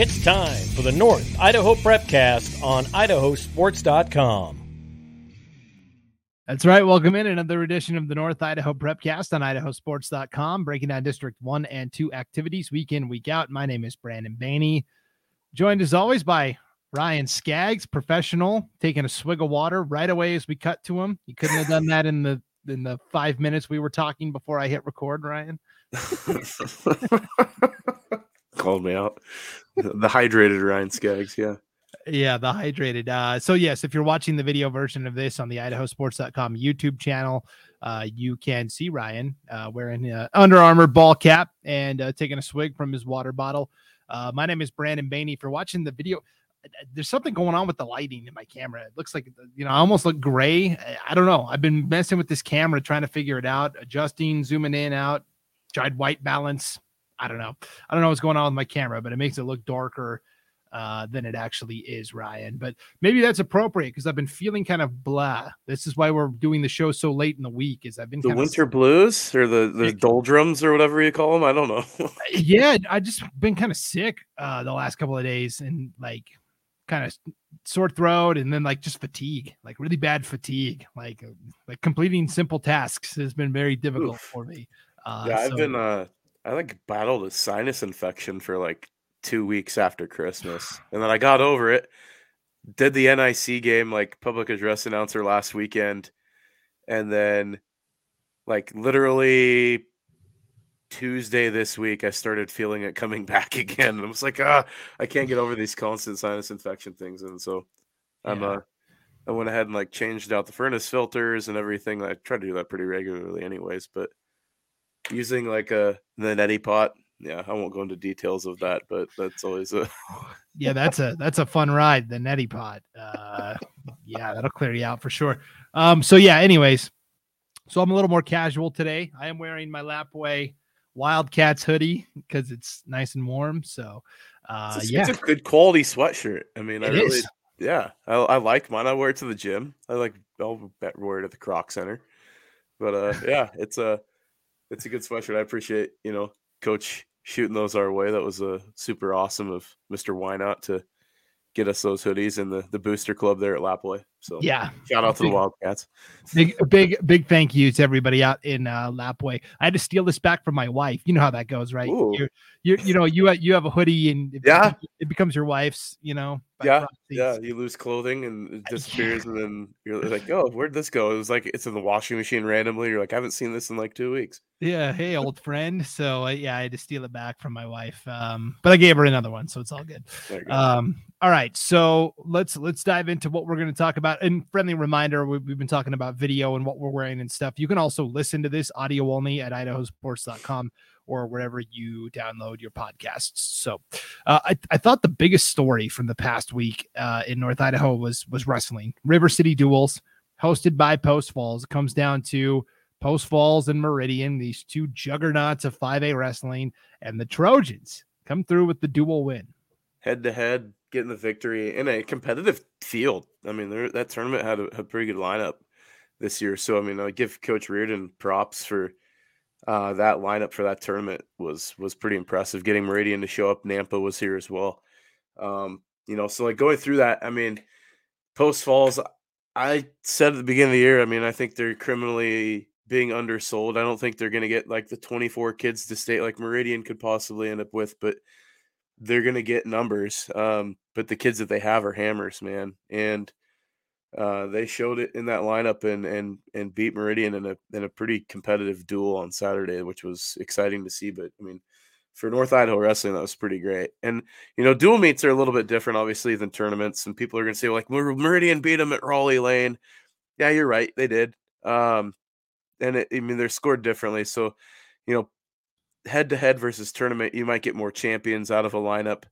It's time for the North Idaho Prepcast on idahosports.com. That's right. Welcome in another edition of the North Idaho Prepcast on idahosports.com, breaking down District 1 and 2 activities week in, week out. My name is Brandon Baney, joined as always by Ryan Scaggs, professional, taking a swig of water right away as we cut to him. You couldn't have done that in the in the five minutes we were talking before I hit record, Ryan. Called me out. The hydrated Ryan Scaggs, yeah. Yeah, the hydrated. Uh, so yes, if you're watching the video version of this on the idahosports.com YouTube channel, uh, you can see Ryan uh, wearing uh, Under Armour ball cap and uh, taking a swig from his water bottle. Uh, my name is Brandon Baney. If you're watching the video, there's something going on with the lighting in my camera. It looks like you know, I almost look gray. I don't know. I've been messing with this camera, trying to figure it out, adjusting, zooming in, out, tried white balance. I don't know. I don't know what's going on with my camera, but it makes it look darker uh, than it actually is, Ryan. But maybe that's appropriate because I've been feeling kind of blah. This is why we're doing the show so late in the week. Is I've been the winter blues or the the doldrums or whatever you call them. I don't know. yeah, I just been kind of sick uh, the last couple of days and like kind of sore throat and then like just fatigue, like really bad fatigue, like like completing simple tasks has been very difficult Oof. for me. Uh, yeah, I've so, been uh I like battled a sinus infection for like two weeks after Christmas, and then I got over it. Did the NIC game like public address announcer last weekend, and then like literally Tuesday this week, I started feeling it coming back again. And I was like, ah, I can't get over these constant sinus infection things, and so I'm yeah. uh, I went ahead and like changed out the furnace filters and everything. I try to do that pretty regularly, anyways, but using like a the neti pot. Yeah, I won't go into details of that, but that's always a yeah, that's a that's a fun ride. The neti pot. Uh, yeah, that'll clear you out for sure. Um, so yeah. Anyways, so I'm a little more casual today. I am wearing my Lapwai Wildcats hoodie because it's nice and warm. So uh, it's a, yeah, it's a good quality sweatshirt. I mean, it I really, is. yeah, I, I like mine. I wear it to the gym. I like I'll wear it at the Kroc Center. But uh, yeah, it's a it's a good sweatshirt. I appreciate you know Coach shooting those our way. That was a uh, super awesome of Mister Wynot to get us those hoodies in the the booster club there at Lapwai. So yeah, shout out to big, the Wildcats. Big big big thank you to everybody out in uh, Lapwai. I had to steal this back from my wife. You know how that goes, right? You you know you you have a hoodie and it yeah, becomes, it becomes your wife's. You know. Yeah, yeah. You lose clothing and it disappears, and then you're like, "Oh, where'd this go?" It was like it's in the washing machine randomly. You're like, "I haven't seen this in like two weeks." Yeah. Hey, old friend. So uh, yeah, I had to steal it back from my wife, um, but I gave her another one, so it's all good. Um, all right, so let's let's dive into what we're going to talk about. And friendly reminder, we, we've been talking about video and what we're wearing and stuff. You can also listen to this audio only at idahosports.com or wherever you download your podcasts. So uh, I, I thought the biggest story from the past week uh, in North Idaho was was wrestling. River City Duals, hosted by Post Falls. It comes down to Post Falls and Meridian, these two juggernauts of 5A wrestling, and the Trojans come through with the dual win. Head to head, getting the victory in a competitive field. I mean, that tournament had a, a, pretty good lineup this year. So, I mean, I give Coach Reardon props for uh, that lineup for that tournament was was pretty impressive. Getting Meridian to show up, Nampa was here as well. Um, you know, so like going through that, I mean, Post Falls, I said at the beginning of the year, I mean, I think they're criminally being undersold. I don't think they're going to get like the 24 kids to state like Meridian could possibly end up with, but they're going to get numbers. Um, but the kids that they have are hammers, man. And uh, they showed it in that lineup and and and beat Meridian in a in a pretty competitive duel on Saturday, which was exciting to see. But I mean, for North Idaho wrestling, that was pretty great. And you know, dual meets are a little bit different, obviously, than tournaments. And people are going to say like Meridian beat them at Rollie Lane. Yeah, you're right, they did. Um, and it, I mean, they're scored differently. So, you know, head to head versus tournament, you might get more champions out of a lineup.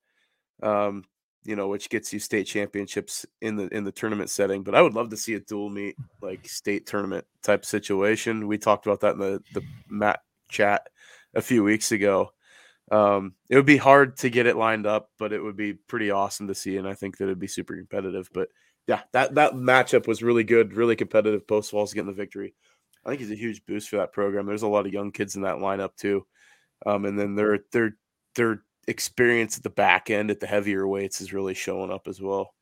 Um, you know, which gets you state championships in the in the tournament setting. But I would love to see a dual meet like state tournament type situation. We talked about that in the the mat chat a few weeks ago. Um, it would be hard to get it lined up, but it would be pretty awesome to see, and I think that it'd be super competitive. But yeah, that that matchup was really good, really competitive. Post Falls getting the victory. I think it's a huge boost for that program. There's a lot of young kids in that lineup too, um, and then their their they're experience at the back end at the heavier weights is really showing up as well.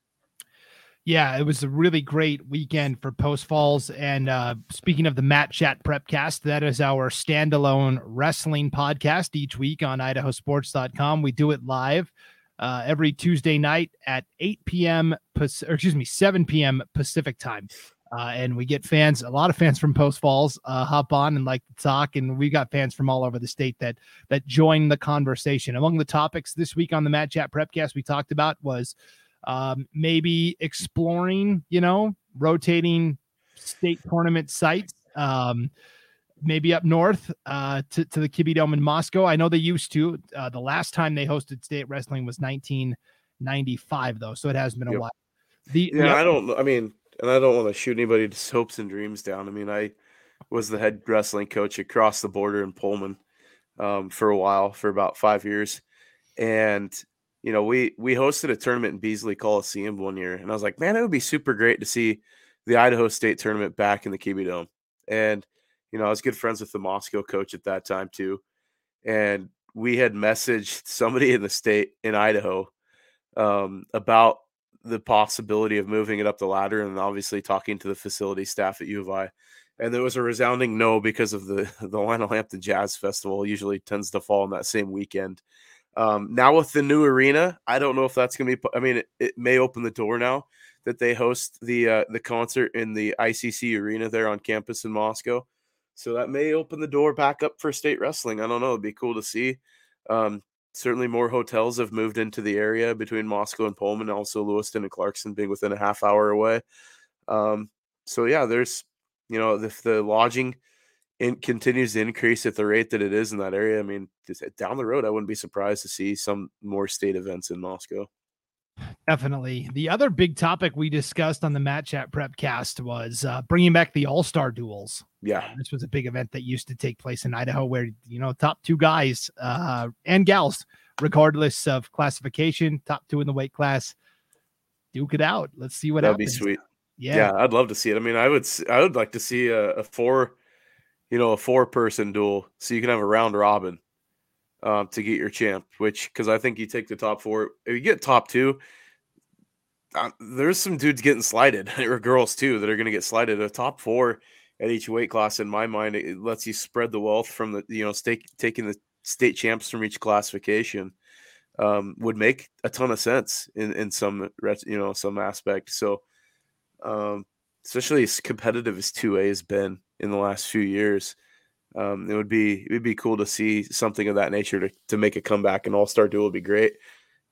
Yeah, it was a really great weekend for Post Falls. And uh, speaking of the Mat Chat Prepcast, that is our standalone wrestling podcast each week on idahosports.com. We do it live uh, every Tuesday night at 8 p.m. or excuse me, 7 p.m. Pacific time. Uh, and we get fans, a lot of fans from Post Falls, uh, hop on and like to talk, and we've got fans from all over the state that that join the conversation. Among the topics this week on the Mat Chat Prepcast we talked about was um, maybe exploring, you know, rotating state tournament sites. Um, maybe up north uh, to, to the Kibbie Dome in Moscow. I know they used to. Uh, the last time they hosted state wrestling was 1995, though, so it has been a yep. while. The, yeah, the, I don't. I mean, and I don't want to shoot anybody's hopes and dreams down. I mean, I was the head wrestling coach across the border in Pullman um, for a while, for about five years, and you know, we we hosted a tournament in Beasley Coliseum one year, and I was like, man, it would be super great to see the Idaho State tournament back in the Kibbie Dome. And you know, I was good friends with the Moscow coach at that time too, and we had messaged somebody in the state in Idaho um, about the possibility of moving it up the ladder, and obviously talking to the facility staff at U of I. And there was a resounding no because of the the Lionel Hampton Jazz Festival usually tends to fall on that same weekend. Um, now with the new arena, I don't know if that's going to be. I mean, it, it, may open the door now that they host the uh, the concert in the ICC arena there on campus in Moscow. So that may open the door back up for state wrestling. I don't know. It'd be cool to see. Um, certainly, more hotels have moved into the area between Moscow and Pullman. Also, Lewiston and Clarkston being within a half hour away. Um, so yeah, there's you know if the lodging it continues to increase at the rate that it is in that area, I mean, down the road, I wouldn't be surprised to see some more state events in Moscow. Definitely. The other big topic we discussed on the Mat Chat Prep Cast was uh, bringing back the All Star duels. Yeah, this was a big event that used to take place in Idaho, where you know top two guys uh, and gals, regardless of classification, top two in the weight class, duke it out. Let's see what happens. that'd happens. be sweet. Yeah. yeah, I'd love to see it. I mean, I would, I would like to see a, a four you know, a four person duel. So you can have a round robin um, to get your champ, which, because I think you take the top four, if you get top two, uh, there's some dudes getting slighted, or girls too, that are going to get slighted. A top four at each weight class, in my mind, it lets you spread the wealth from the, you know, state, taking the state champs from each classification. Um, would make a ton of sense in in some you know some aspect. So, um, especially as competitive as two A has been, in the last few years. Um, it would be it would be cool to see something of that nature to, to make a comeback. An All Star duel would be great.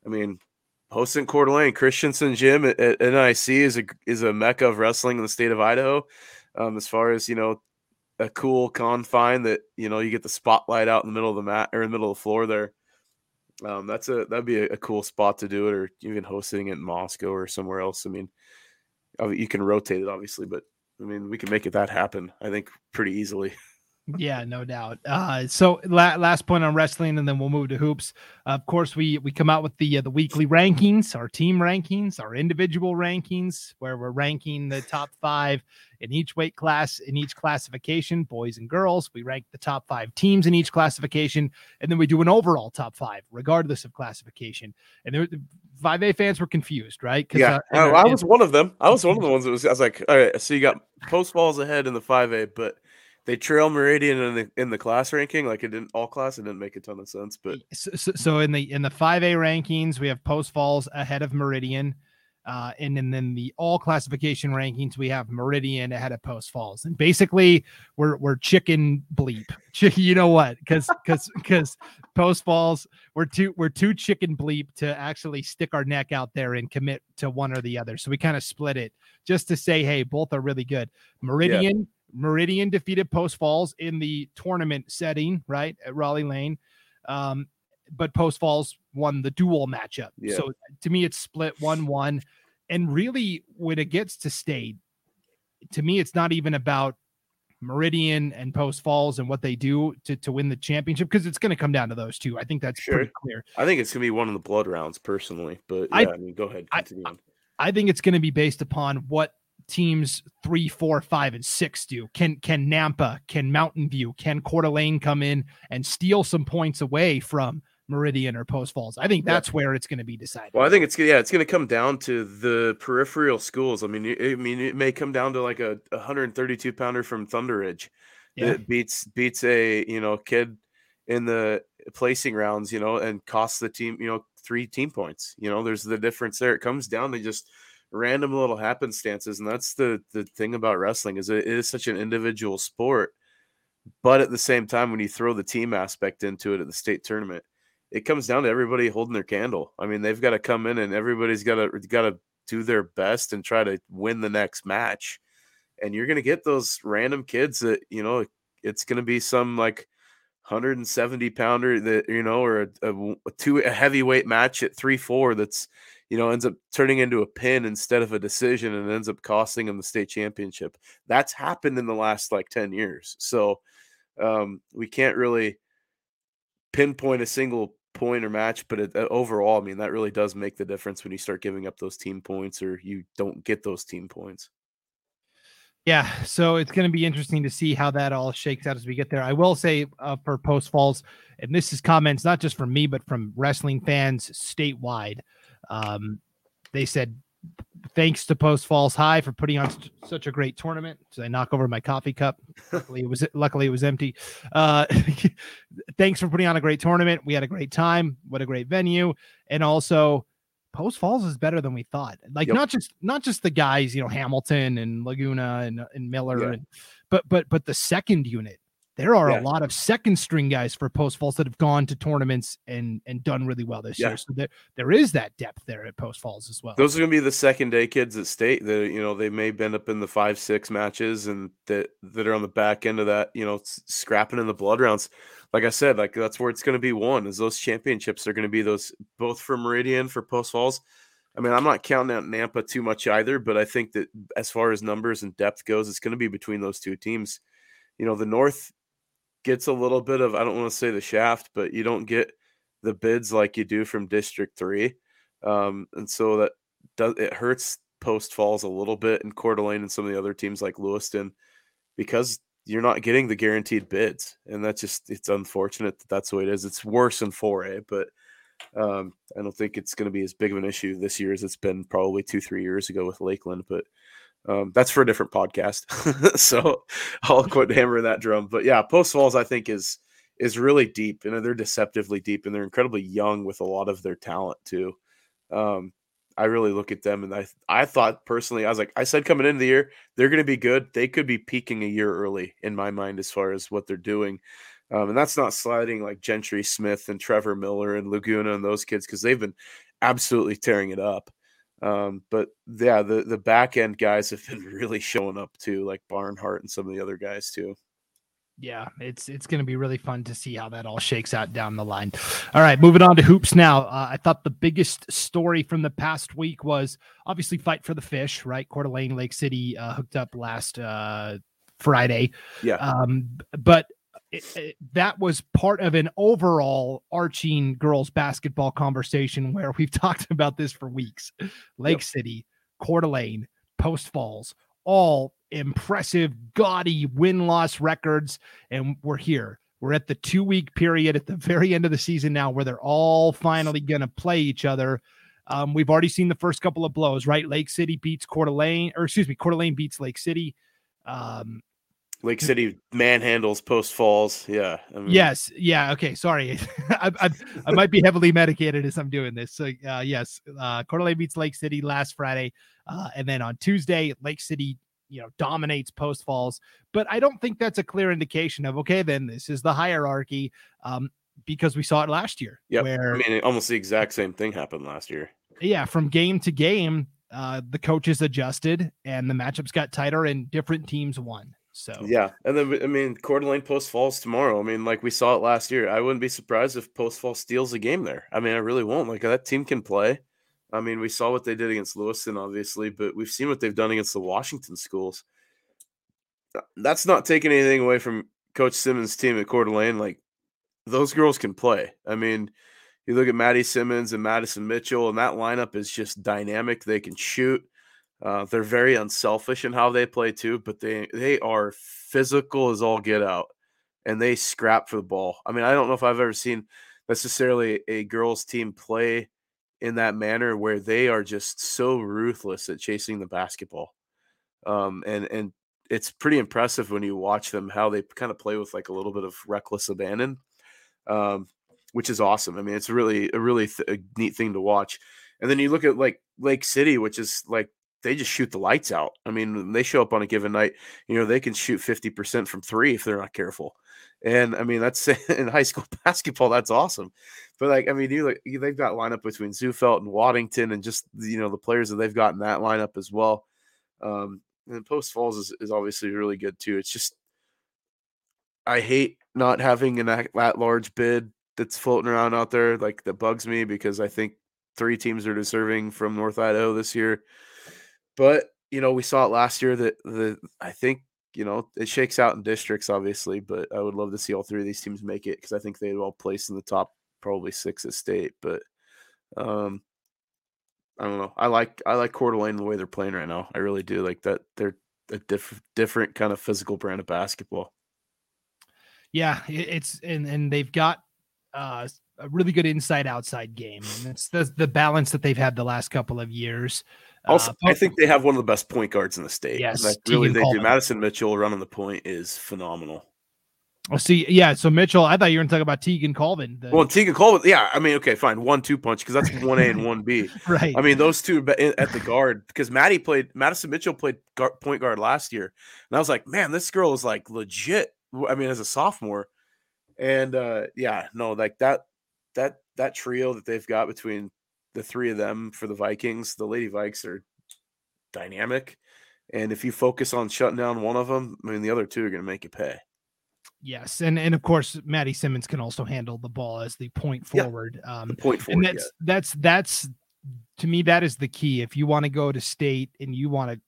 I mean, hosting Coeur d'Alene, Christianson Gym at, at, NIC is a is a mecca of wrestling in the state of Idaho. Um, as far as you know, a cool confine that you know you get the spotlight out in the middle of the mat or in the middle of the floor there. Um, that's a that'd be a, a, cool spot to do it, or even hosting it in Moscow or somewhere else. I mean, you can rotate it obviously, but I mean, we can make it that happen. I think pretty easily. yeah, no doubt. Uh, so la- last point on wrestling, and then we'll move to hoops. Uh, of course, we we come out with the uh, the weekly rankings, our team rankings, our individual rankings, where we're ranking the top five in each weight class in each classification, boys and girls. We rank the top five teams in each classification, and then we do an overall top five, regardless of classification. And there, 5A fans were confused, right? Yeah, uh, I, I was one of them. I was one of the ones that was. I was like, all right, so you got Post Falls ahead in the 5A, but they trail Meridian in the in the class ranking. Like it didn't all class, it didn't make a ton of sense. But so, so in the in the 5A rankings, we have Post Falls ahead of Meridian. Uh, and, and then the all classification rankings, we have Meridian ahead of Post Falls, and basically we're we're chicken bleep. you know what? Because because because Post Falls, we're too we're too chicken bleep to actually stick our neck out there and commit to one or the other. So we kind of split it just to say, hey, both are really good. Meridian. Yeah. Meridian defeated Post Falls in the tournament setting, right at Rollie Lane. Um, but Post Falls won the dual matchup. Yeah. So to me, it's split one one. And really, when it gets to state, to me, it's not even about Meridian and Post Falls and what they do to, to win the championship because it's going to come down to those two. I think that's sure. pretty clear. I think it's going to be one of the blood rounds personally, but yeah, I, I mean, go ahead. Continue I, I think it's going to be based upon what teams three, four, five, and six do. Can can Nampa, can Mountain View, can Coeur d'Alene come in and steal some points away from Meridian or Post Falls. I think that's yeah. where it's going to be decided. Well, I think it's yeah, it's going to come down to the peripheral schools. I mean, I mean, it may come down to like a 132 pounder from Thunder Ridge yeah. that beats beats a you know kid in the placing rounds, you know, and costs the team you know three team points. You know, there's the difference there. It comes down to just random little happenstances, and that's the the thing about wrestling is it is such an individual sport. But at the same time, when you throw the team aspect into it at the state tournament, it comes down to everybody holding their candle. I mean, they've got to come in and everybody's got to got to do their best and try to win the next match. And you're going to get those random kids that, you know, it's going to be some like 170 pounder that, you know, or a, a, a two a heavyweight match at 3-4 that's, you know, ends up turning into a pin instead of a decision and ends up costing them the state championship. That's happened in the last like 10 years. So um, we can't really pinpoint a single point or match, but it, uh, overall, I mean, that really does make the difference when you start giving up those team points or you don't get those team points. Yeah, so it's going to be interesting to see how that all shakes out as we get there. I will say uh, for Post Falls, and this is comments not just from me, but from wrestling fans statewide. Um, they said thanks to Post Falls High for putting on st- such a great tournament. So I knock over my coffee cup. luckily, it was luckily it was empty. Uh, thanks for putting on a great tournament. We had a great time. What a great venue, and also Post Falls is better than we thought. Like yep. not just not just the guys, you know, Hamilton and Laguna and, and Miller, yeah. and, but but but the second unit there are yeah. a lot of second string guys for Post Falls that have gone to tournaments and and done really well this yeah. year. So there, there is that depth there at Post Falls as well. Those are going to be the second day kids at state that you know they may end up in the five six matches and that that are on the back end of that you know scrapping in the blood rounds. Like I said, like that's where it's going to be won. Is those championships are going to be those both for Meridian for Post Falls. I mean, I'm not counting out Nampa too much either, but I think that as far as numbers and depth goes, it's going to be between those two teams. You know, the North gets a little bit of I don't want to say the shaft, but you don't get the bids like you do from District Three, um, and so that does it hurts Post Falls a little bit and Coeur d'Alene and some of the other teams like Lewiston because you're not getting the guaranteed bids, and that's just it's unfortunate that that's the way it is. It's worse in 4A, but um, I don't think it's going to be as big of an issue this year as it's been probably two three years ago with Lakeland, but um, that's for a different podcast. so I'll quit hammering that drum. But yeah, Post Falls I think is is really deep and they're deceptively deep and they're incredibly young with a lot of their talent too. Um, I really look at them and I I thought personally I was like I said coming into the year they're going to be good. They could be peaking a year early in my mind as far as what they're doing. Um, and that's not sliding like Gentry Smith and Trevor Miller and Laguna and those kids because they've been absolutely tearing it up. Um, but yeah, the the back end guys have been really showing up too, like Barnhart and some of the other guys too. Yeah, it's it's going to be really fun to see how that all shakes out down the line. All right, moving on to hoops now. Uh, I thought the biggest story from the past week was obviously fight for the fish, right? Coeur d'Alene, Lake City uh, hooked up last uh, Friday. Yeah. Um, but it, it, that was part of an overall arching girls basketball conversation where we've talked about this for weeks. Lake yep. City, Coeur d'Alene, Post Falls, all impressive, gaudy win loss records. And we're here. We're at the two week period at the very end of the season now where they're all finally going to play each other. Um, we've already seen the first couple of blows, right? Lake City beats Coeur d'Alene, or excuse me, Coeur d'Alene beats Lake City. Um, Lake City manhandles Post Falls. Yeah. I mean. Yes. Yeah. Okay. Sorry. I, I, I, might be heavily medicated as I'm doing this. So, uh, yes, uh, Coeur d'Alene beats Lake City last Friday. Uh, and then on Tuesday, Lake City, you know, dominates Post Falls. But I don't think that's a clear indication of, okay, then this is the hierarchy um, because we saw it last year. Yeah. Where, I mean, almost the exact same thing happened last year. Yeah. From game to game, uh, the coaches adjusted and the matchups got tighter and different teams won. So yeah, and then I mean, Coeur d'Alene Post Falls tomorrow. I mean, like we saw it last year. I wouldn't be surprised if Post Falls steals a game there. I mean, I really won't. Like that team can play. I mean, we saw what they did against Lewiston, obviously, but we've seen what they've done against the Washington schools. That's not taking anything away from Coach Simmons' team at Coeur d'Alene. Like those girls can play. I mean, you look at Maddie Simmons and Madison Mitchell, and that lineup is just dynamic. They can shoot. Uh, they're very unselfish in how they play too, but they they are physical as all get out, and they scrap for the ball. I mean, I don't know if I've ever seen necessarily a girls team play in that manner where they are just so ruthless at chasing the basketball. Um, and and it's pretty impressive when you watch them how they kind of play with like a little bit of reckless abandon, um, which is awesome. I mean, it's really a really th- a neat thing to watch. And then you look at like Lake City, which is like they just shoot the lights out. I mean, they show up on a given night, you know, they can shoot 50% from three if they're not careful. And I mean, that's in high school basketball, that's awesome. But like, I mean, you like they've got lineup between Zufelt and Waddington and just you know the players that they've got in that lineup as well. Um, and Post Falls is, is obviously really good too. It's just I hate not having an that large bid that's floating around out there. Like that bugs me because I think three teams are deserving from North Idaho this year. But you know, we saw it last year that the I think you know it shakes out in districts, obviously. But I would love to see all three of these teams make it because I think they'd all place in the top probably six at state. But um, I don't know. I like I like Coeur d'Alene the way they're playing right now. I really do like that. They're a diff- different kind of physical brand of basketball. Yeah, it's and and they've got uh, a really good inside outside game. And it's the the balance that they've had the last couple of years. Also, uh, I think they have one of the best point guards in the state. Yes, like, really, they do. Madison Mitchell running the point is phenomenal. Oh, see, yeah. So Mitchell, I thought you were going to talk about Tegan Colvin. The... Well, Tegan Colvin, yeah. I mean, okay, fine, one two punch because that's one A and one B. right. I mean, those two at the guard because Maddie played Madison Mitchell played guard, point guard last year, and I was like, man, this girl is like legit. I mean, as a sophomore, and uh yeah, no, like that that that trio that they've got between the three of them for the Vikings, the Lady Vikes are dynamic, and if you focus on shutting down one of them, I mean, the other two are going to make you pay. Yes, and and of course, Maddie Simmons can also handle the ball as the point forward. Yeah, um, the point forward, and that's yeah. that's that's to me that is the key. If you want to go to state and you want to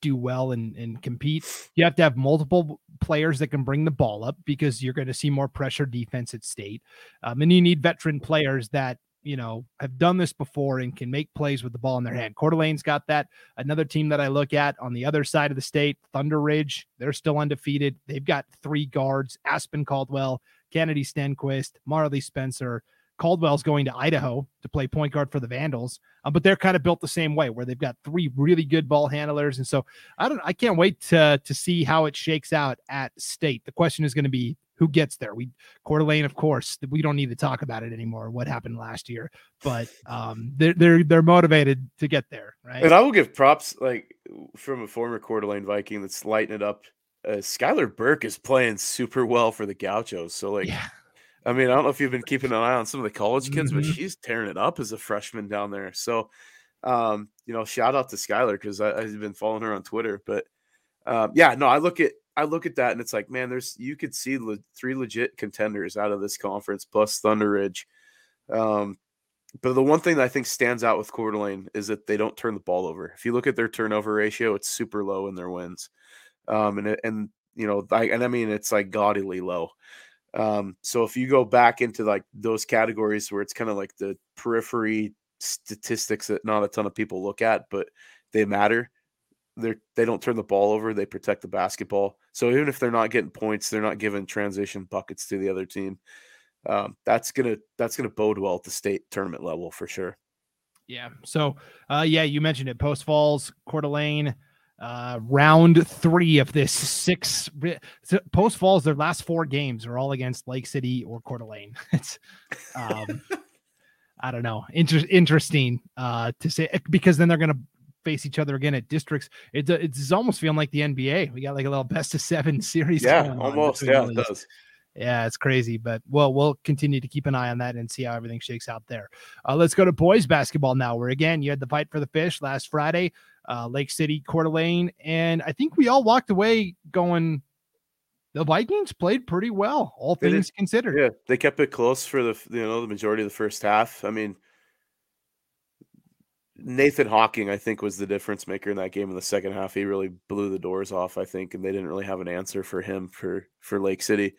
do well and, and compete, you have to have multiple players that can bring the ball up because you're going to see more pressure defense at state, um, and you need veteran players that you know, have done this before and can make plays with the ball in their hand. Coeur d'Alene's got that. Another team that I look at on the other side of the state, Thunder Ridge, they're still undefeated. They've got three guards Aspen Caldwell, Kennedy Stenquist, Marley Spencer. Caldwell's going to Idaho to play point guard for the Vandals, um, but they're kind of built the same way, where they've got three really good ball handlers, and so I don't, I can't wait to to see how it shakes out at state. The question is going to be who gets there. We Coeur d'Alene, of course, we don't need to talk about it anymore. What happened last year, but um, they're they're they're motivated to get there, right? And I will give props like from a former Coeur d'Alene Viking that's lighting it up. Uh, Skylar Burke is playing super well for the Gauchos. So like, yeah. I mean, I don't know if you've been keeping an eye on some of the college kids, mm-hmm. but she's tearing it up as a freshman down there. So, um, you know, shout out to Skylar because I've been following her on Twitter. But um, yeah, no, I look at I look at that and it's like, man, there's you could see le- three legit contenders out of this conference plus Thunder Ridge. Um, but the one thing that I think stands out with Coeur d'Alene is that they don't turn the ball over. If you look at their turnover ratio, it's super low in their wins. Um, and and you know, I, and I mean it's like gaudily low. Um, so if you go back into like those categories where it's kind of like the periphery statistics that not a ton of people look at, but they matter they they don't turn the ball over. They protect the basketball. So even if they're not getting points, they're not giving transition buckets to the other team. Um, that's gonna that's gonna bode well at the state tournament level for sure. Yeah. So uh, yeah, you mentioned it. Post Falls, Coeur d'Alene, uh, round three of this six. Post Falls, their last four games are all against Lake City or Coeur d'Alene. It's um, I don't know, inter- interesting uh, to say because then they're gonna face each other again at districts. It's it's almost feeling like the NBA. We got like a little best of seven series. Yeah, almost. Yeah, it does. Yeah, it's crazy, but well, we'll continue to keep an eye on that and see how everything shakes out there. Uh, let's go to boys basketball now, where again you had the fight for the fish last Friday, uh, Lake City, Coeur d'Alene, and I think we all walked away going. The Vikings played pretty well, all things considered. Yeah, they kept it close for the you know the majority of the first half. I mean, Nathan Hawkins, I think, was the difference maker in that game in the second half. He really blew the doors off, I think, and they didn't really have an answer for him for for Lake City.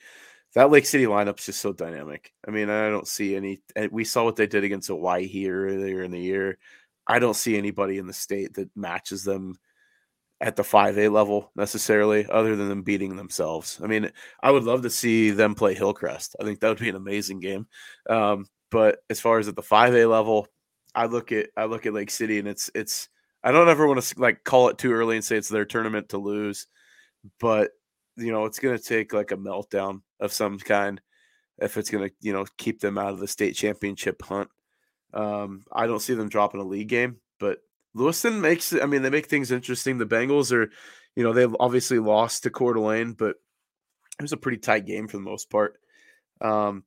That Lake City lineup's just so dynamic. I mean, I don't see any. We saw what they did against Owyhee earlier in the year. I don't see anybody in the state that matches them at the 5A level necessarily, other than them beating themselves. I mean, I would love to see them play Hillcrest. I think that would be an amazing game. Um, but as far as at the 5A level, I look at I look at Lake City and it's it's I don't ever want to like call it too early and say it's their tournament to lose, but you know it's going to take like a meltdown of some kind if it's going to you know keep them out of the state championship hunt. Um, I don't see them dropping a league game, but Lewiston makes I mean they make things interesting. The Bengals are, you know, they've obviously lost to Coeur d'Alene, but it was a pretty tight game for the most part. Um,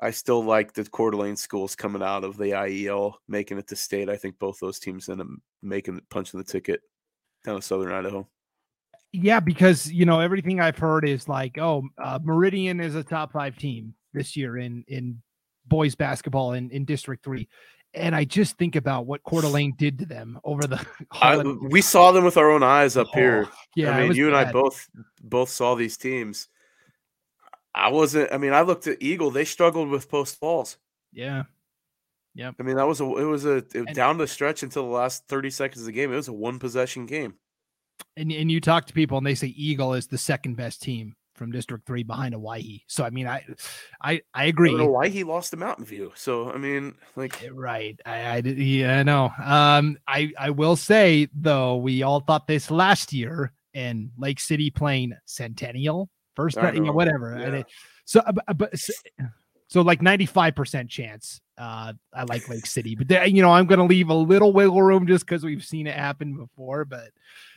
I still like the Coeur d'Alene schools coming out of the IEL, making it to state. I think both those teams end up making punching the ticket down to Southern Idaho. Yeah, because you know everything I've heard is like, oh, uh, Meridian is a top five team this year in in boys basketball in in District Three, and I just think about what Coeur d'Alene did to them over the. I, we saw them with our own eyes up oh, here. Yeah, I mean, you bad. and I both both saw these teams. I wasn't. I mean, I looked at Eagle. They struggled with post falls. Yeah. Yeah. I mean, that was a. It was a it, and, down the stretch until the last thirty seconds of the game. It was a one possession game. And and you talk to people and they say Eagle is the second best team from District Three behind Owyhee. So I mean, I, I, I agree. Why he lost to Mountain View. So I mean, like, eh, right? I, I, yeah, I know. Um, I, I will say though, we all thought this last year, and Lake City playing Centennial first, you know, whatever. Yeah. It, so, uh, but so like ninety five percent chance. Uh, I like Lake City, but you know, I'm going to leave a little wiggle room just because we've seen it happen before. But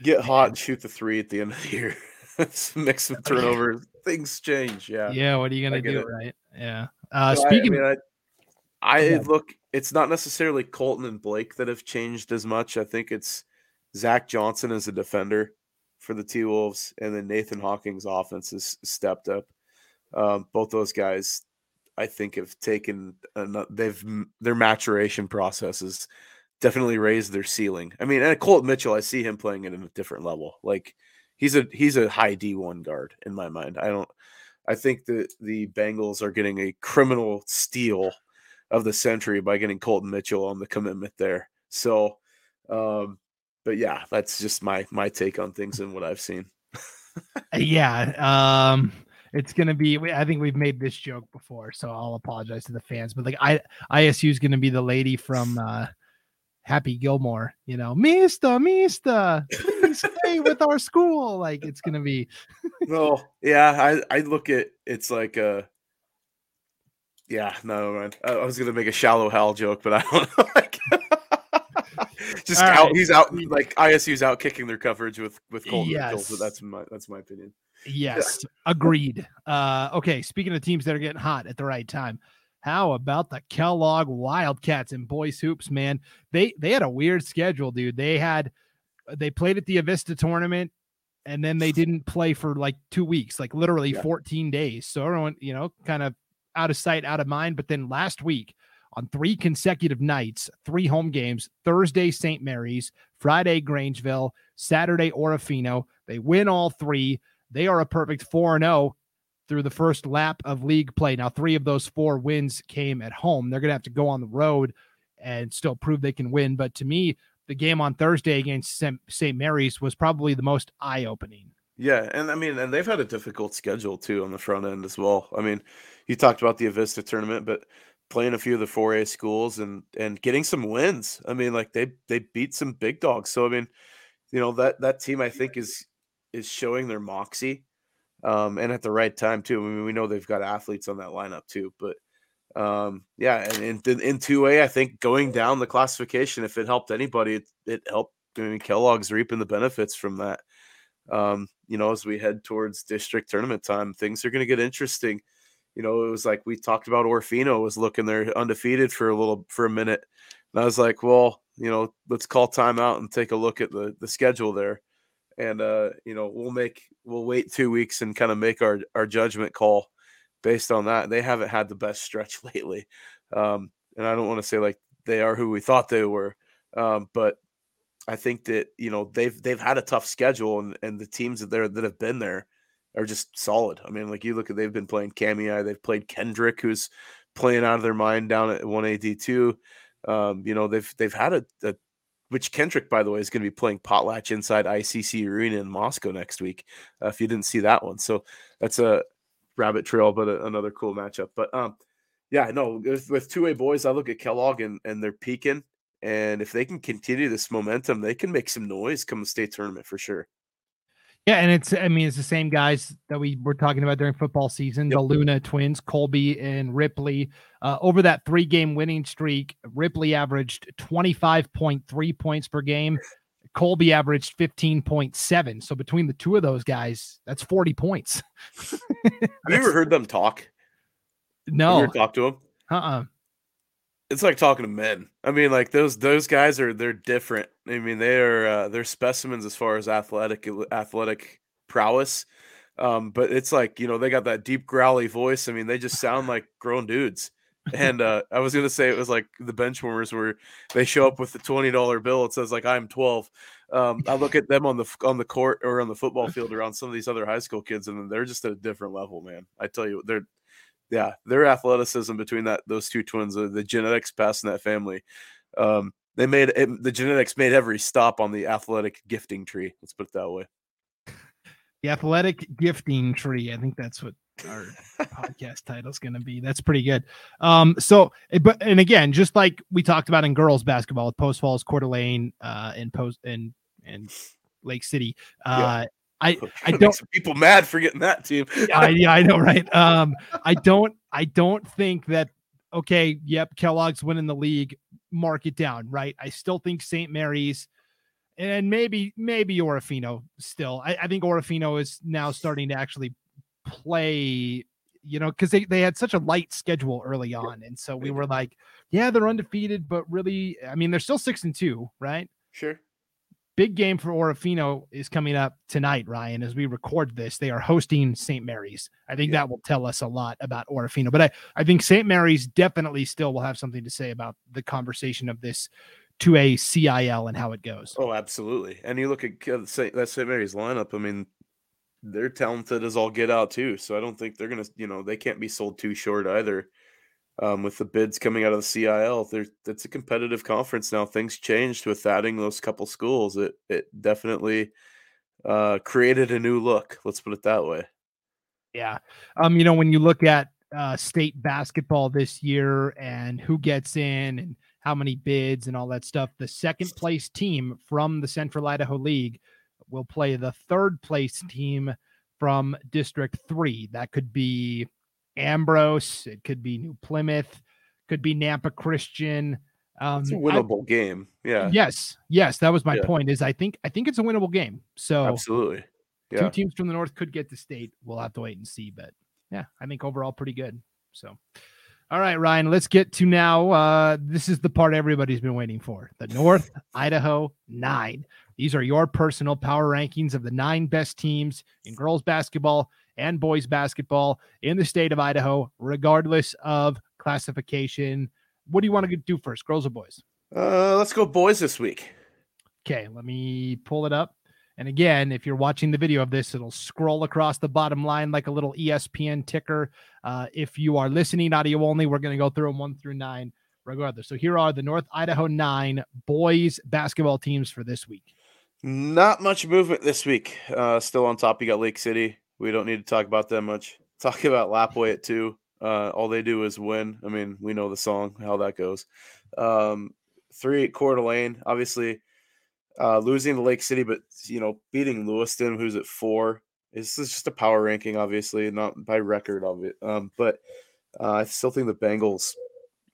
get hot and shoot the three at the end of the year. mix some turnover. Things change. Yeah. Yeah. What are you gonna do? It. Right. Yeah. Uh, speaking. I, I, mean, I, I look. It's not necessarily Colton and Blake that have changed as much. I think it's Zach Johnson as a defender for the T Wolves, and then Nathan Hawkins' offense has stepped up. Um, both those guys, I think, have taken. they've their maturation processes definitely raised their ceiling. I mean, and Colton Mitchell, I see him playing at a different level. Like he's a he's a high D one guard in my mind. I don't. I think that the Bengals are getting a criminal steal of the century by getting Colton Mitchell on the commitment there. So, um, but yeah, that's just my my take on things and what I've seen. Uh, yeah, um, it's gonna be. I think we've made this joke before, so I'll apologize to the fans. But like, I ISU is gonna be the lady from uh, Happy Gilmore, you know, Mister, Mister, please stay with our school. Like it's gonna be. no, yeah, I I look at it's like a. Yeah, no, man. I, I was gonna make a shallow Hal joke, but I don't know. Just out, right. he's out like ISU's out kicking their coverage with with Colton yes. but that's my that's my opinion. Yes, agreed. Uh, okay, speaking of teams that are getting hot at the right time, how about the Kellogg Wildcats and boys hoops, man? They they had a weird schedule, dude. They had they played at the Avista tournament and then they didn't play for like two weeks, like literally yeah. 14 days. So everyone, you know, kind of out of sight, out of mind. But then last week, on three consecutive nights, three home games Thursday, St. Mary's, Friday, Grangeville, Saturday, Orofino. They win all three. They are a perfect 4 0 through the first lap of league play. Now, three of those four wins came at home. They're going to have to go on the road and still prove they can win. But to me, the game on Thursday against St. Mary's was probably the most eye opening. Yeah, and I mean, and they've had a difficult schedule too on the front end as well. I mean, you talked about the Avista tournament, but playing a few of the 4A schools and and getting some wins. I mean, like they they beat some big dogs. So I mean, you know that that team I think is is showing their moxie um, and at the right time too. I mean, we know they've got athletes on that lineup too, but um, yeah, and in, in two A, I think going down the classification, if it helped anybody, it, it helped. I mean, Kellogg's reaping the benefits from that. Um, you know, as we head towards district tournament time, things are going to get interesting. You know, it was like we talked about Orofino was looking there undefeated for a little for a minute, and I was like, well, you know, let's call timeout and take a look at the the schedule there and uh, you know we'll make we'll wait two weeks and kind of make our our judgment call based on that. They haven't had the best stretch lately, um, and I don't want to say like they are who we thought they were, um, but I think that you know they've they've had a tough schedule, and and the teams that there that have been there are just solid. I mean, like you look at they've been playing Kamiah, they've played Kendrick, who's playing out of their mind down at one two. Um, you know they've they've had a, a which Kendrick, by the way, is going to be playing Potlatch inside ICC Arena in Moscow next week. Uh, if you didn't see that one, so that's a rabbit trail, but a, another cool matchup. But um, yeah, no, with, with two A boys, I look at Kellogg and and they're peaking, and if they can continue this momentum, they can make some noise come the state tournament for sure. Yeah, and it's I mean it's the same guys that we were talking about during football season, yep. the Luna twins, Colby and Ripley. Uh, over that three game winning streak, Ripley averaged 25.3 points per game. Colby averaged 15.7. So between the two of those guys, that's 40 points. Have you ever heard them talk? No. Have you ever talked to them? Uh-uh it's like talking to men. I mean, like those those guys are they're different. I mean, they are uh, they're specimens as far as athletic athletic prowess. Um, but it's like you know they got that deep growly voice. I mean, they just sound like grown dudes. And uh, I was gonna say it was like the benchwarmers where they show up with the twenty dollar bill. It says like I'm twelve. Um, I look at them on the on the court or on the football field around some of these other high school kids, and they're just at a different level, man. I tell you, they're yeah, their athleticism between that those two twins, uh, the genetics passing that family, um, they made it, the genetics made every stop on the athletic gifting tree. Let's put it that way. The athletic gifting tree. I think that's what our podcast title is going to be. That's pretty good. Um, so, eh, but and again, just like we talked about in girls basketball with Post Falls, Coeur d'Alene, uh, and Post and and Lake City. Uh, I I don't people mad for getting that team. I, yeah, I know, right? Um, I don't I don't think that. Okay, yep, Kellogg's winning the league. Mark it down, right? I still think St. Mary's and maybe maybe Orofino still. I, I think Orofino is now starting to actually play you know, because they, they had such a light schedule early on. And so we were like, yeah, they're undefeated, but really, I mean, they're still six and two, right? Sure big game for Orofino is coming up tonight, Ryan. As we record this, they are hosting St. Mary's. I think yeah. that will tell us a lot about Orofino. But I, I think St. Mary's definitely still will have something to say about the conversation of this to a CIL and how it goes. Oh, absolutely. And you look at uh, that St. Mary's lineup. I mean, they're talented as all get out too. So I don't think they're gonna, you know, they can't be sold too short either um, with the bids coming out of the CIL. There, it's a competitive conference now. Things changed with adding those couple schools. It it definitely uh, created a new look. Let's put it that way. Yeah, um, you know when you look at uh, state basketball this year and who gets in and how many bids and all that stuff, the second place team from the Central Idaho League will play the third place team from District Three. That could be Ambrose. It could be New Plymouth. Could be Nampa Christian. Um, it's a winnable I, game. Yeah. Yes. Yes. That was my yeah. point. Is I think I think it's a winnable game. So absolutely. Yeah. Two teams from the north could get to state. We'll have to wait and see. But yeah, I think overall pretty good. So. All right, Ryan, let's get to now. Uh, this is the part everybody's been waiting for the North Idaho Nine. These are your personal power rankings of the nine best teams in girls basketball and boys basketball in the state of Idaho, regardless of classification. What do you want to do first, girls or boys? Uh, let's go boys this week. Okay, let me pull it up. And again, if you're watching the video of this, it'll scroll across the bottom line like a little ESPN ticker. Uh, if you are listening audio only, we're going to go through them one through nine regardless. So here are the North Idaho nine boys basketball teams for this week. Not much movement this week. Uh, still on top, you got Lake City, we don't need to talk about that much. Talk about Lapwai at two. Uh, all they do is win. I mean, we know the song, how that goes. Um, three at Coeur d'Alene, obviously uh, losing to Lake City, but you know, beating Lewiston, who's at four. This is just a power ranking, obviously, not by record of it. Um, but uh, I still think the Bengals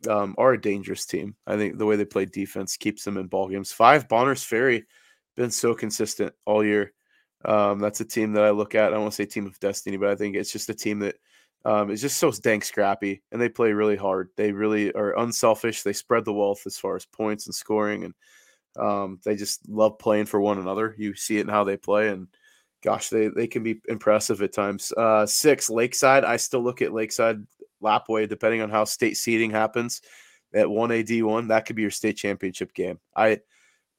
um, are a dangerous team. I think the way they play defense keeps them in ball games. Five Bonners Ferry been so consistent all year. Um, that's a team that I look at. I don't want to say team of destiny, but I think it's just a team that um, is just so dang scrappy and they play really hard. They really are unselfish. They spread the wealth as far as points and scoring, and um, they just love playing for one another. You see it in how they play, and gosh, they they can be impressive at times. Uh, six Lakeside. I still look at Lakeside Lapwai, depending on how state seeding happens. At one AD one, that could be your state championship game. I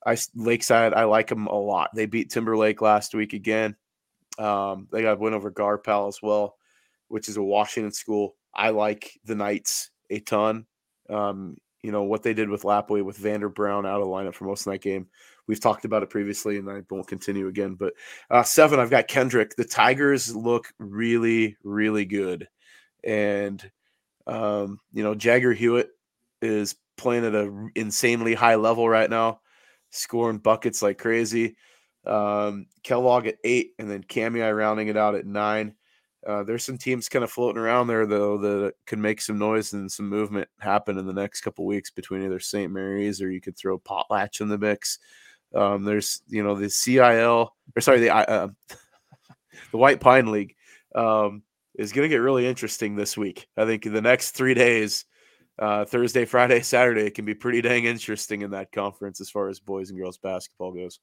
I Lakeside, I like them a lot. They beat Timberlake last week again. Um, they got a win over Garpal as well, which is a Washington school. I like the Knights a ton. Um, you know what they did with Lapwai with Vander Brown out of lineup for most of that game. We've talked about it previously, and I won't continue again. But uh, seven, I've got Kendrick. The Tigers look really, really good, and um, you know Jagger Hewitt is playing at an insanely high level right now, scoring buckets like crazy. Um, Kellogg at eight, and then Cami rounding it out at nine. Uh, there's some teams kind of floating around there though that can make some noise and some movement happen in the next couple weeks between either St. Mary's or you could throw Potlatch in the mix. Um, there's you know the CIL or sorry the uh, the White Pine League um, is going to get really interesting this week. I think in the next three days, uh, Thursday, Friday, Saturday, can be pretty dang interesting in that conference as far as boys and girls basketball goes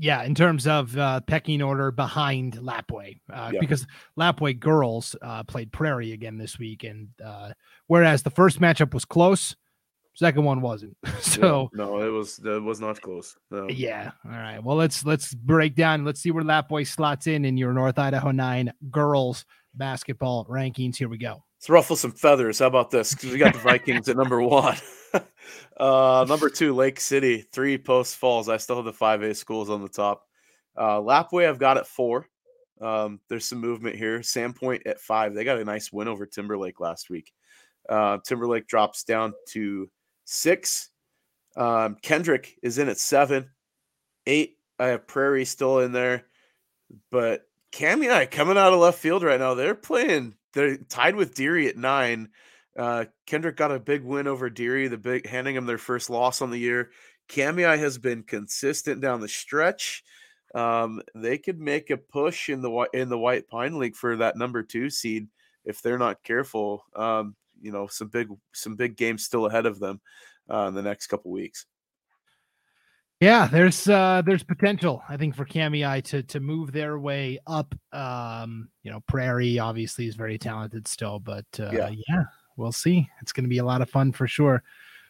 yeah, in terms of uh, pecking order behind Lapwai, uh, yeah. because Lapwai girls uh, played Prairie again this week, and uh, whereas the first matchup was close, second one wasn't. so yeah, no, it was it was not close. No. Yeah. All right. Well, let's let's break down. Let's see where Lapwai slots in in your North Idaho nine girls basketball rankings. Here we go. Let's ruffle some feathers. How about this? Because we got the Vikings at number one. uh, number two, Lake City, three Post Falls. I still have the 5A schools on the top. Uh, Lapwai, I've got at four. Um, there's some movement here. Sandpoint at five. They got a nice win over Timberlake last week. Uh, Timberlake drops down to six. Um, Kendrick is in at seven. Eight, I have Prairie still in there. But Cami coming out of left field right now. They're playing they're tied with Deary at nine. Uh, Kendrick got a big win over Deary, the big handing them their first loss on the year. Cami has been consistent down the stretch. Um, they could make a push in the in the White Pine League for that number two seed if they're not careful. Um, you know, some big some big games still ahead of them uh, in the next couple weeks. Yeah, there's uh there's potential, I think, for Cami to to move their way up. Um, you know, Prairie obviously is very talented still, but uh, yeah. yeah, we'll see. It's going to be a lot of fun for sure.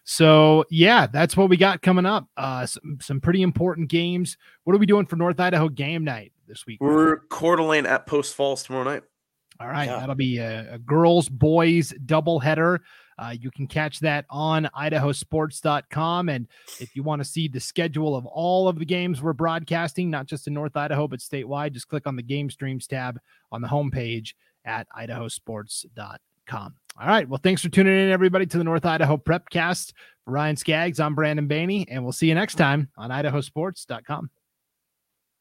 So yeah, that's what we got coming up. Uh, some, some pretty important games. What are we doing for North Idaho game night this week? We're Coeur d'Alene at Post Falls tomorrow night. All right, yeah. that'll be a, a girls boys doubleheader. Uh, you can catch that on idahosports.com. And if you want to see the schedule of all of the games we're broadcasting, not just in North Idaho, but statewide, just click on the game streams tab on the homepage at idahosports.com. All right. Well, thanks for tuning in, everybody, to the North Idaho Prepcast. For Ryan Scaggs, I'm Brandon Baney, and we'll see you next time on idahosports.com.